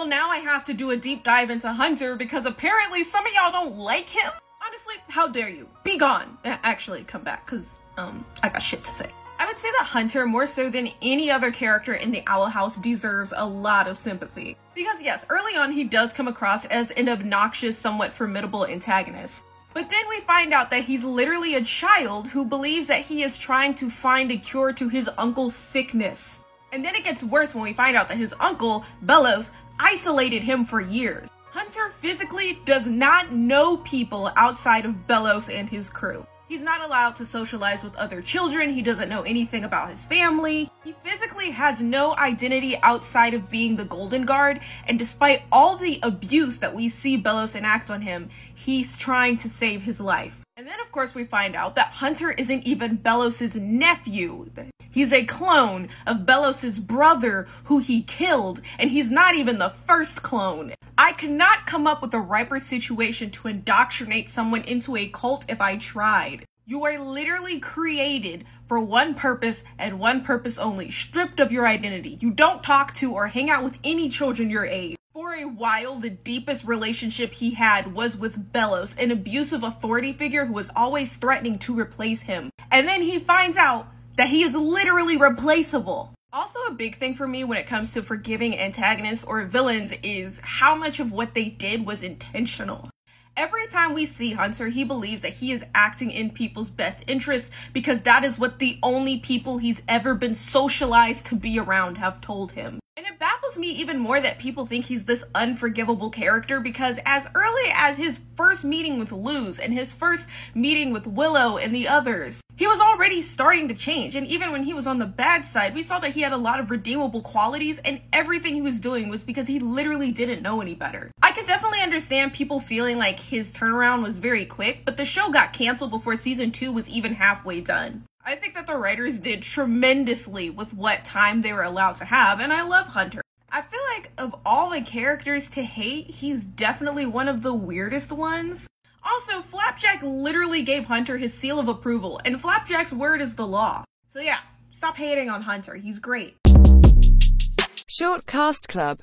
well, now I have to do a deep dive into Hunter because apparently some of y'all don't like him. Honestly, how dare you? Be gone. Actually, come back because um, I got shit to say. I would say that Hunter, more so than any other character in the Owl House, deserves a lot of sympathy. Because, yes, early on he does come across as an obnoxious, somewhat formidable antagonist. But then we find out that he's literally a child who believes that he is trying to find a cure to his uncle's sickness. And then it gets worse when we find out that his uncle, Belos, isolated him for years. Hunter physically does not know people outside of Belos and his crew. He's not allowed to socialize with other children. He doesn't know anything about his family. He physically has no identity outside of being the Golden Guard. And despite all the abuse that we see Belos enact on him, he's trying to save his life. And then, of course, we find out that Hunter isn't even Belos's nephew. He's a clone of Belos's brother who he killed, and he's not even the first clone. I could not come up with a riper situation to indoctrinate someone into a cult if I tried. You are literally created for one purpose and one purpose only, stripped of your identity. You don't talk to or hang out with any children your age. For a while, the deepest relationship he had was with Belos, an abusive authority figure who was always threatening to replace him. And then he finds out that he is literally replaceable. Also, a big thing for me when it comes to forgiving antagonists or villains is how much of what they did was intentional. Every time we see Hunter, he believes that he is acting in people's best interests because that is what the only people he's ever been socialized to be around have told him. Baffles me even more that people think he's this unforgivable character because as early as his first meeting with Luz and his first meeting with Willow and the others, he was already starting to change. And even when he was on the bad side, we saw that he had a lot of redeemable qualities, and everything he was doing was because he literally didn't know any better. I could definitely understand people feeling like his turnaround was very quick, but the show got canceled before season two was even halfway done. I think that the writers did tremendously with what time they were allowed to have, and I love Hunter. I feel like of all the characters to hate, he's definitely one of the weirdest ones. Also, Flapjack literally gave Hunter his seal of approval, and Flapjack's word is the law. So yeah, stop hating on Hunter. He's great. Short Cast Club